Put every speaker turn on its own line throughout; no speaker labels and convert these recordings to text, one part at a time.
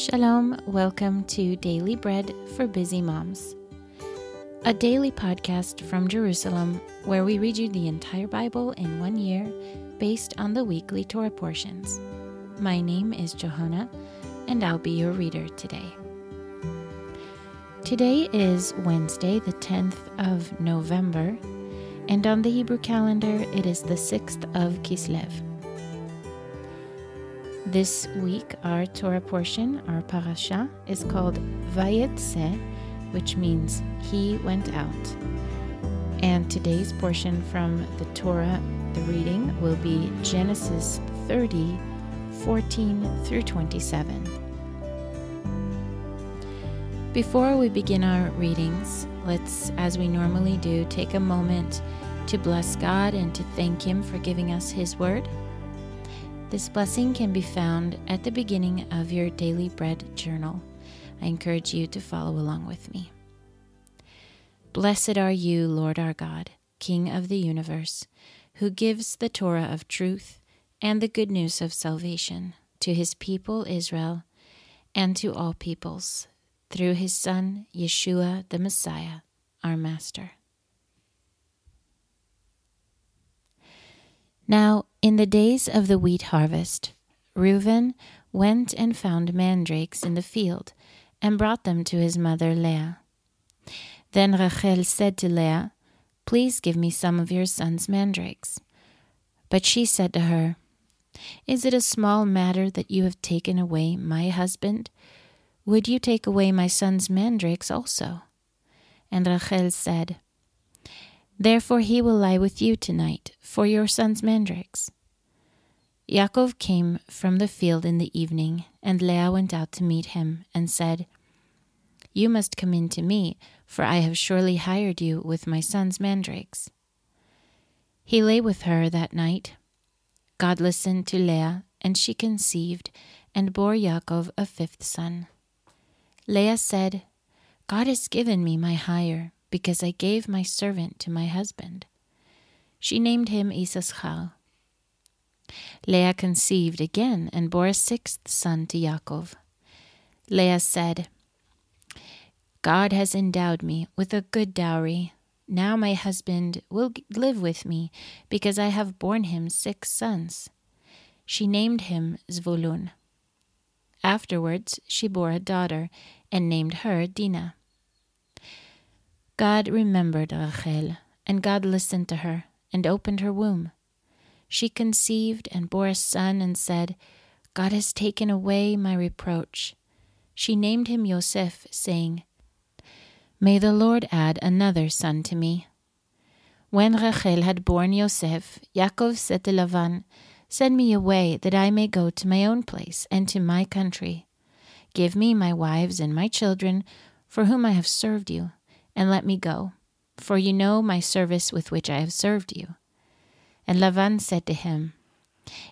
Shalom, welcome to Daily Bread for Busy Moms, a daily podcast from Jerusalem where we read you the entire Bible in one year based on the weekly Torah portions. My name is Johanna, and I'll be your reader today. Today is Wednesday, the 10th of November, and on the Hebrew calendar it is the 6th of Kislev. This week, our Torah portion, our parasha, is called Vayetse, which means He went out. And today's portion from the Torah, the reading, will be Genesis 30, 14 through 27. Before we begin our readings, let's, as we normally do, take a moment to bless God and to thank Him for giving us His word. This blessing can be found at the beginning of your daily bread journal. I encourage you to follow along with me. Blessed are you, Lord our God, King of the universe, who gives the Torah of truth and the good news of salvation to his people Israel and to all peoples, through his Son, Yeshua the Messiah, our Master. Now, in the days of the wheat harvest, Reuben went and found mandrakes in the field and brought them to his mother Leah. Then Rachel said to Leah, Please give me some of your son's mandrakes. But she said to her, Is it a small matter that you have taken away my husband? Would you take away my son's mandrakes also? And Rachel said, Therefore he will lie with you tonight for your son's mandrakes. Yaakov came from the field in the evening, and Leah went out to meet him, and said, You must come in to me, for I have surely hired you with my son's mandrakes. He lay with her that night. God listened to Leah, and she conceived, and bore Yaakov a fifth son. Leah said, God has given me my hire because I gave my servant to my husband. She named him Issachar. Leah conceived again and bore a sixth son to Yaakov. Leah said, God has endowed me with a good dowry. Now my husband will live with me because I have borne him six sons. She named him Zvulun. Afterwards she bore a daughter and named her Dinah. God remembered Rachel, and God listened to her and opened her womb. She conceived and bore a son and said, God has taken away my reproach. She named him Yosef, saying, May the Lord add another son to me. When Rachel had borne Yosef, Yaakov said to Lavan, Send me away that I may go to my own place and to my country. Give me my wives and my children, for whom I have served you and let me go, for you know my service with which I have served you. And Lavan said to him,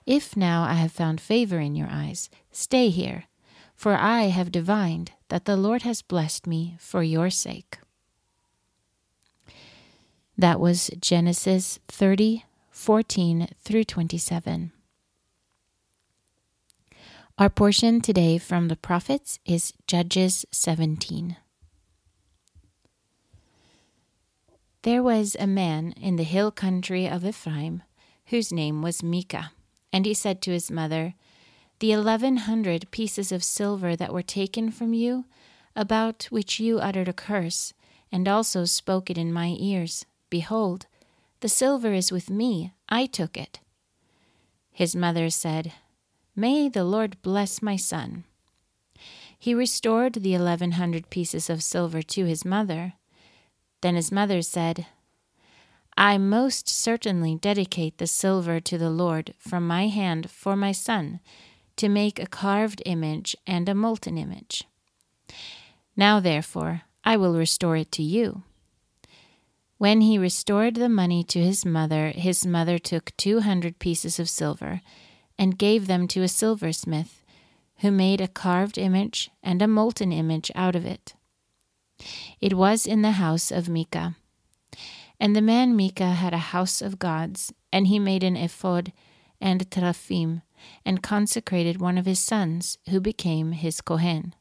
If now I have found favor in your eyes, stay here, for I have divined that the Lord has blessed me for your sake. That was Genesis 30, 14 through 27. Our portion today from the prophets is Judges 17. There was a man in the hill country of Ephraim whose name was Micah, and he said to his mother, The eleven hundred pieces of silver that were taken from you, about which you uttered a curse, and also spoke it in my ears, behold, the silver is with me, I took it. His mother said, May the Lord bless my son. He restored the eleven hundred pieces of silver to his mother then his mother said, I most certainly dedicate the silver to the Lord from my hand for my son, to make a carved image and a molten image. Now, therefore, I will restore it to you. When he restored the money to his mother, his mother took two hundred pieces of silver and gave them to a silversmith, who made a carved image and a molten image out of it. It was in the house of Micah. And the man Micah had a house of gods, and he made an ephod and teraphim, and consecrated one of his sons, who became his Kohen.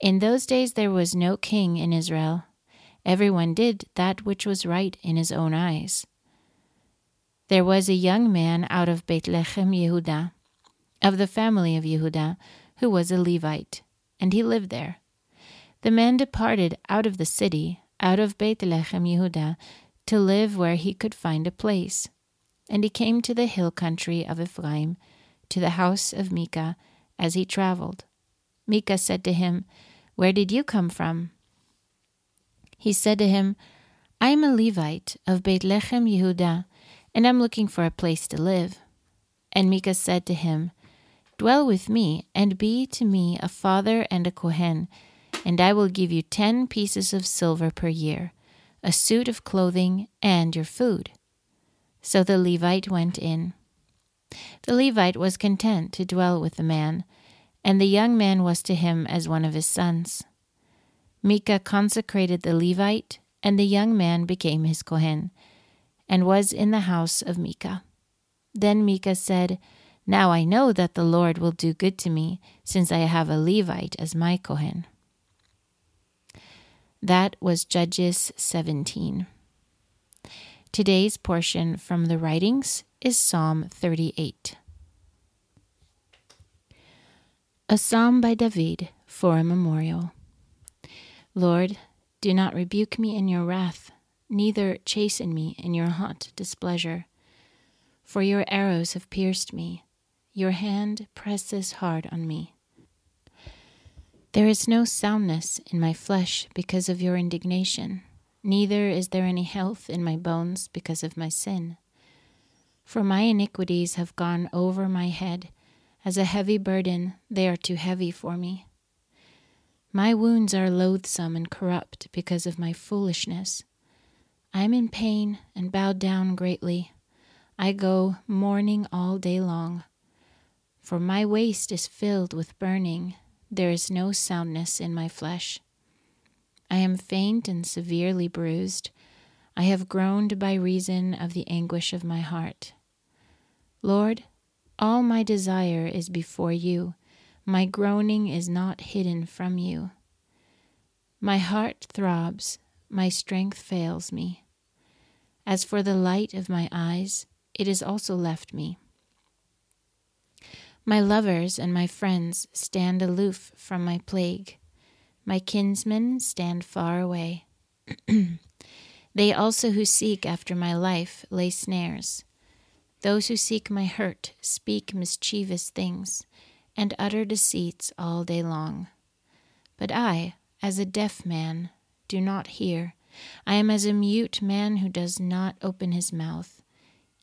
In those days there was no king in Israel. Everyone did that which was right in his own eyes. There was a young man out of Bethlehem, Yehudah, of the family of Yehudah, who was a Levite, and he lived there. The man departed out of the city, out of Bethlehem, Yehudah, to live where he could find a place. And he came to the hill country of Ephraim, to the house of Micah, as he traveled. Micah said to him, Where did you come from? He said to him, I am a Levite of Bethlehem, Yehudah, and I am looking for a place to live. And Micah said to him, Dwell with me, and be to me a father and a Kohen, and I will give you ten pieces of silver per year, a suit of clothing, and your food. So the Levite went in. The Levite was content to dwell with the man, and the young man was to him as one of his sons. Micah consecrated the Levite, and the young man became his Kohen, and was in the house of Micah. Then Micah said, Now I know that the Lord will do good to me, since I have a Levite as my Kohen. That was Judges 17. Today's portion from the writings is Psalm 38. A psalm by David for a memorial. Lord, do not rebuke me in your wrath, neither chasten me in your hot displeasure. For your arrows have pierced me, your hand presses hard on me. There is no soundness in my flesh because of your indignation, neither is there any health in my bones because of my sin. For my iniquities have gone over my head, as a heavy burden, they are too heavy for me. My wounds are loathsome and corrupt because of my foolishness. I am in pain and bowed down greatly. I go mourning all day long. For my waist is filled with burning there is no soundness in my flesh. I am faint and severely bruised. I have groaned by reason of the anguish of my heart. Lord, all my desire is before you. My groaning is not hidden from you. My heart throbs, my strength fails me. As for the light of my eyes, it has also left me. My lovers and my friends stand aloof from my plague. My kinsmen stand far away. they also who seek after my life lay snares. Those who seek my hurt speak mischievous things and utter deceits all day long. But I, as a deaf man, do not hear. I am as a mute man who does not open his mouth.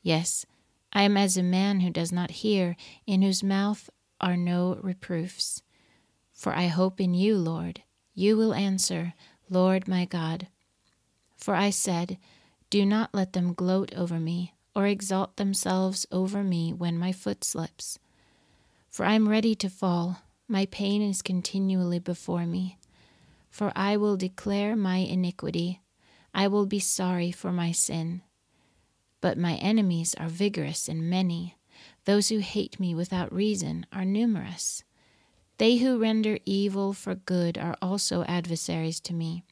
Yes, I am as a man who does not hear, in whose mouth are no reproofs. For I hope in you, Lord. You will answer, Lord my God. For I said, Do not let them gloat over me, or exalt themselves over me when my foot slips. For I am ready to fall, my pain is continually before me. For I will declare my iniquity, I will be sorry for my sin. But my enemies are vigorous and many. Those who hate me without reason are numerous. They who render evil for good are also adversaries to me,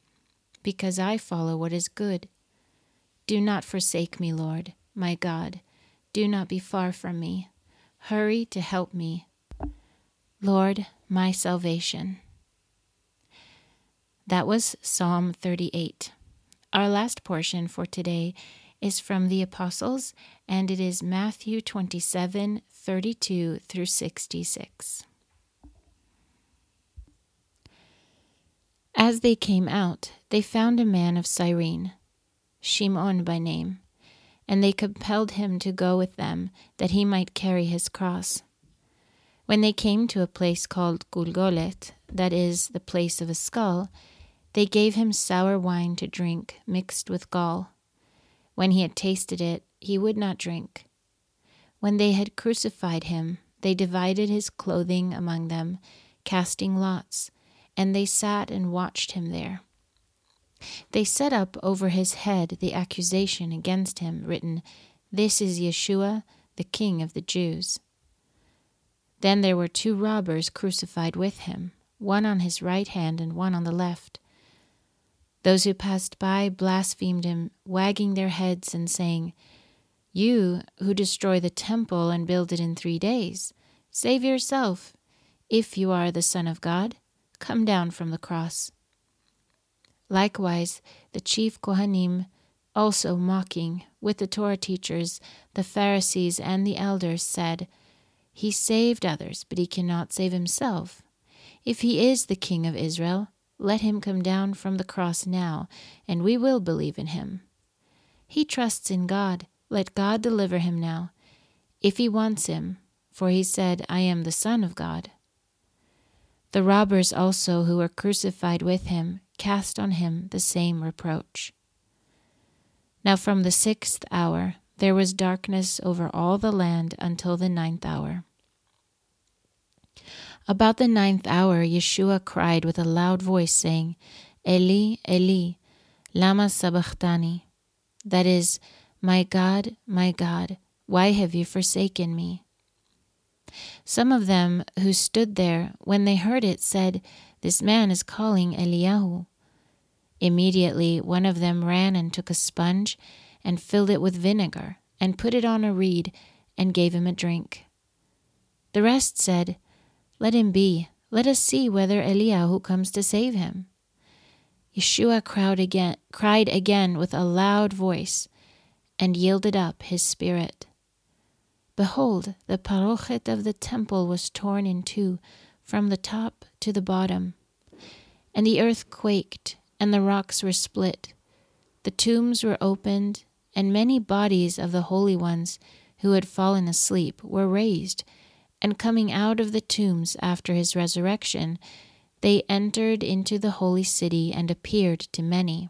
because I follow what is good. Do not forsake me, Lord, my God. Do not be far from me. Hurry to help me. Lord, my salvation. That was Psalm 38. Our last portion for today is from the Apostles, and it is Matthew 27 32 through 66. As they came out, they found a man of Cyrene, Shimon by name, and they compelled him to go with them, that he might carry his cross. When they came to a place called Gulgolet, that is, the place of a skull, they gave him sour wine to drink, mixed with gall. When he had tasted it, he would not drink. When they had crucified him, they divided his clothing among them, casting lots, and they sat and watched him there. They set up over his head the accusation against him, written, This is Yeshua, the King of the Jews. Then there were two robbers crucified with him, one on his right hand and one on the left. Those who passed by blasphemed him, wagging their heads and saying, You who destroy the temple and build it in three days, save yourself. If you are the Son of God, come down from the cross. Likewise, the chief Kohanim, also mocking, with the Torah teachers, the Pharisees, and the elders, said, He saved others, but he cannot save himself. If he is the King of Israel, let him come down from the cross now, and we will believe in him. He trusts in God. Let God deliver him now, if he wants him, for he said, I am the Son of God. The robbers also who were crucified with him cast on him the same reproach. Now from the sixth hour there was darkness over all the land until the ninth hour. About the ninth hour, Yeshua cried with a loud voice, saying, Eli, Eli, lama sabachthani? That is, My God, my God, why have you forsaken me? Some of them who stood there, when they heard it, said, This man is calling Eliyahu. Immediately one of them ran and took a sponge and filled it with vinegar and put it on a reed and gave him a drink. The rest said, let him be. Let us see whether Eliyahu comes to save him. Yeshua cried again, cried again with a loud voice and yielded up his spirit. Behold, the parochet of the temple was torn in two from the top to the bottom, and the earth quaked, and the rocks were split. The tombs were opened, and many bodies of the holy ones who had fallen asleep were raised and coming out of the tombs after his resurrection, they entered into the holy city and appeared to many.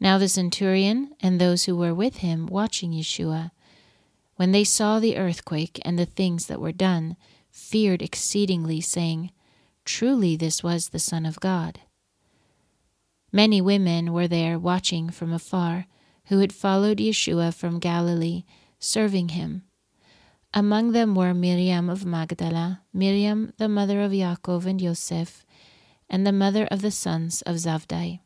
Now the centurion and those who were with him watching Yeshua, when they saw the earthquake and the things that were done, feared exceedingly, saying, Truly this was the Son of God. Many women were there watching from afar, who had followed Yeshua from Galilee, serving him among them were Miriam of Magdala, Miriam the mother of Yaakov and Yosef, and the mother of the sons of Zabdi.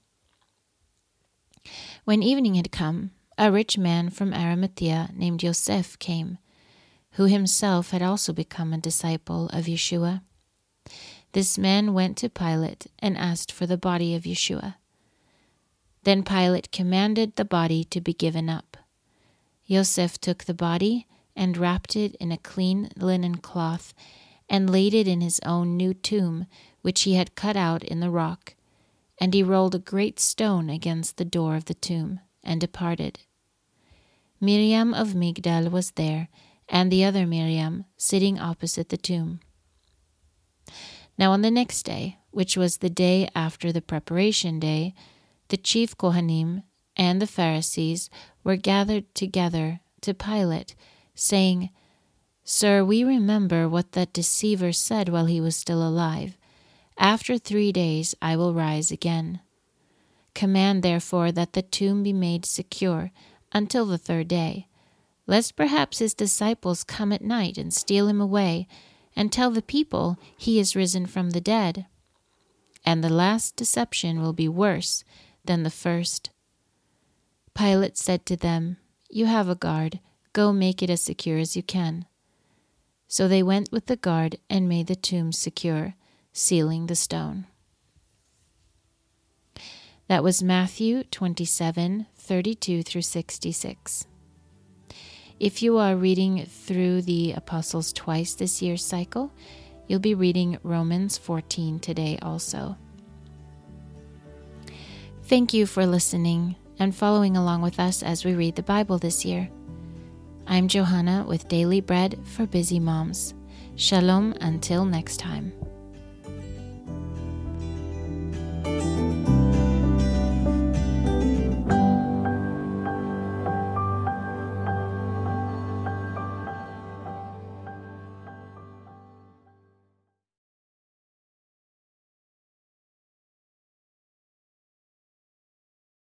When evening had come, a rich man from Arimathea named Yosef came, who himself had also become a disciple of Yeshua. This man went to Pilate and asked for the body of Yeshua. Then Pilate commanded the body to be given up. Yosef took the body and wrapped it in a clean linen cloth, and laid it in his own new tomb, which he had cut out in the rock. And he rolled a great stone against the door of the tomb, and departed. Miriam of Migdal was there, and the other Miriam, sitting opposite the tomb. Now on the next day, which was the day after the preparation day, the chief Kohanim and the Pharisees were gathered together to Pilate saying, Sir, we remember what that deceiver said while he was still alive. After three days I will rise again. Command therefore that the tomb be made secure until the third day, lest perhaps his disciples come at night and steal him away, and tell the people he is risen from the dead. And the last deception will be worse than the first. Pilate said to them, You have a guard Go make it as secure as you can. So they went with the guard and made the tomb secure, sealing the stone. That was Matthew 27 32 through 66. If you are reading through the Apostles twice this year's cycle, you'll be reading Romans 14 today also. Thank you for listening and following along with us as we read the Bible this year. I'm Johanna with Daily Bread for Busy Moms. Shalom until next time.